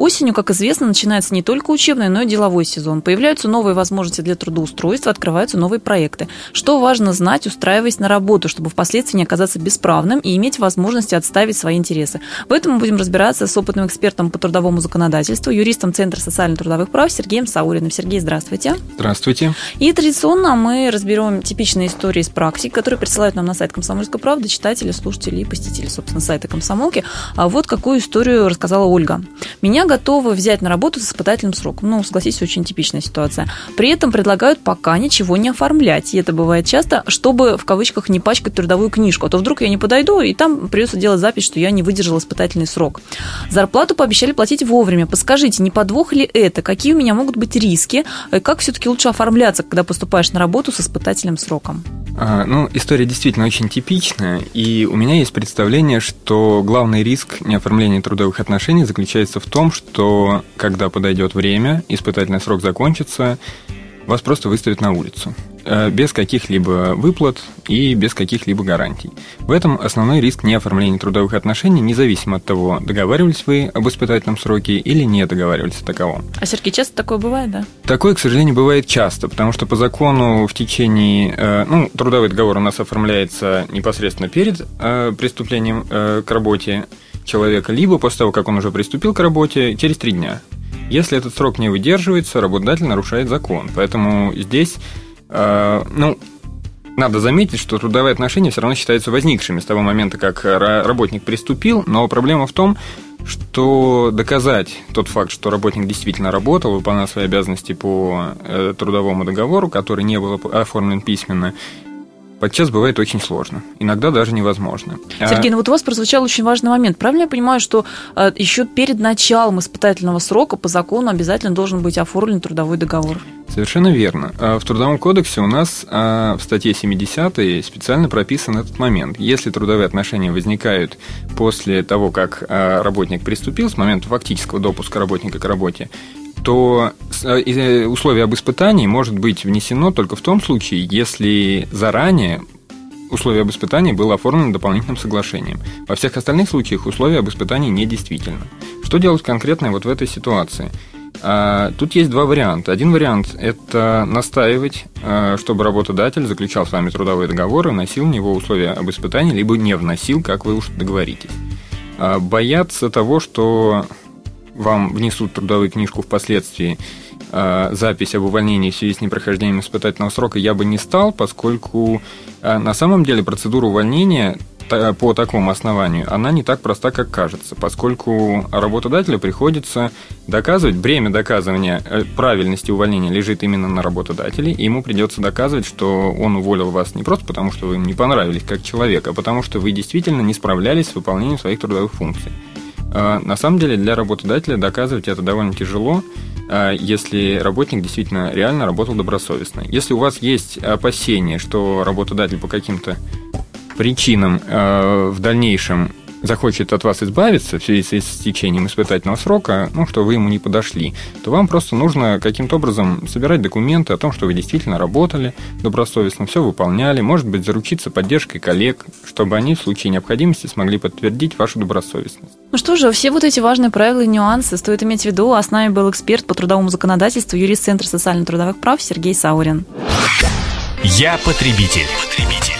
Осенью, как известно, начинается не только учебный, но и деловой сезон. Появляются новые возможности для трудоустройства, открываются новые проекты. Что важно знать, устраиваясь на работу, чтобы впоследствии не оказаться бесправным и иметь возможность отставить свои интересы. В этом мы будем разбираться с опытным экспертом по трудовому законодательству, юристом Центра социально-трудовых прав Сергеем Сауриным. Сергей, здравствуйте. Здравствуйте. И традиционно мы разберем типичные истории из практики, которые присылают нам на сайт «Комсомольской правды» читатели, слушатели и посетители, собственно, сайта «Комсомолки». А вот какую историю рассказала Ольга. Меня готовы взять на работу с испытательным сроком. Ну, согласитесь, очень типичная ситуация. При этом предлагают пока ничего не оформлять. И это бывает часто, чтобы, в кавычках, не пачкать трудовую книжку. А то вдруг я не подойду, и там придется делать запись, что я не выдержал испытательный срок. Зарплату пообещали платить вовремя. Подскажите, не подвох ли это? Какие у меня могут быть риски? Как все-таки лучше оформляться, когда поступаешь на работу с испытательным сроком? А, ну, история действительно очень типичная, и у меня есть представление, что главный риск неоформления трудовых отношений заключается в том, что когда подойдет время, испытательный срок закончится, вас просто выставят на улицу. Э, без каких-либо выплат и без каких-либо гарантий. В этом основной риск неоформления трудовых отношений, независимо от того, договаривались вы об испытательном сроке или не договаривались о таковом. А, Сергей, часто такое бывает, да? Такое, к сожалению, бывает часто, потому что по закону в течение... Э, ну, трудовой договор у нас оформляется непосредственно перед э, приступлением к работе человека, либо после того, как он уже приступил к работе, через три дня. Если этот срок не выдерживается, работодатель нарушает закон. Поэтому здесь Э, ну, надо заметить, что трудовые отношения все равно считаются возникшими с того момента, как работник приступил, но проблема в том, что доказать тот факт, что работник действительно работал, выполнял свои обязанности по э, трудовому договору, который не был оформлен письменно, подчас бывает очень сложно, иногда даже невозможно. А Сергей, ну вот у вас прозвучал очень важный момент. Правильно я понимаю, что э, еще перед началом испытательного срока по закону обязательно должен быть оформлен трудовой договор? Совершенно верно. А в Трудовом кодексе у нас а, в статье 70 специально прописан этот момент. Если трудовые отношения возникают после того, как работник приступил, с момента фактического допуска работника к работе, то э, э, условие об испытании может быть внесено только в том случае, если заранее условие об испытании было оформлено дополнительным соглашением. Во всех остальных случаях условие об испытании недействительно. Что делать конкретно вот в этой ситуации? А, тут есть два варианта. Один вариант – это настаивать, э, чтобы работодатель заключал с вами трудовой договор и вносил в него условия об испытании, либо не вносил, как вы уж договоритесь. А, бояться того, что вам внесут трудовую книжку впоследствии э, запись об увольнении в связи с непрохождением испытательного срока, я бы не стал, поскольку э, на самом деле процедура увольнения по такому основанию, она не так проста, как кажется, поскольку работодателю приходится доказывать, бремя доказывания э, правильности увольнения лежит именно на работодателе, и ему придется доказывать, что он уволил вас не просто потому, что вы ему не понравились как человек, а потому что вы действительно не справлялись с выполнением своих трудовых функций. А, на самом деле для работодателя доказывать это довольно тяжело, а, если работник действительно реально работал добросовестно. Если у вас есть опасение, что работодатель по каким-то причинам а, в дальнейшем захочет от вас избавиться в связи с течением испытательного срока, ну, что вы ему не подошли, то вам просто нужно каким-то образом собирать документы о том, что вы действительно работали добросовестно, все выполняли, может быть, заручиться поддержкой коллег, чтобы они в случае необходимости смогли подтвердить вашу добросовестность. Ну что же, все вот эти важные правила и нюансы стоит иметь в виду. А с нами был эксперт по трудовому законодательству, юрист Центра социально-трудовых прав Сергей Саурин. Я потребитель. потребитель.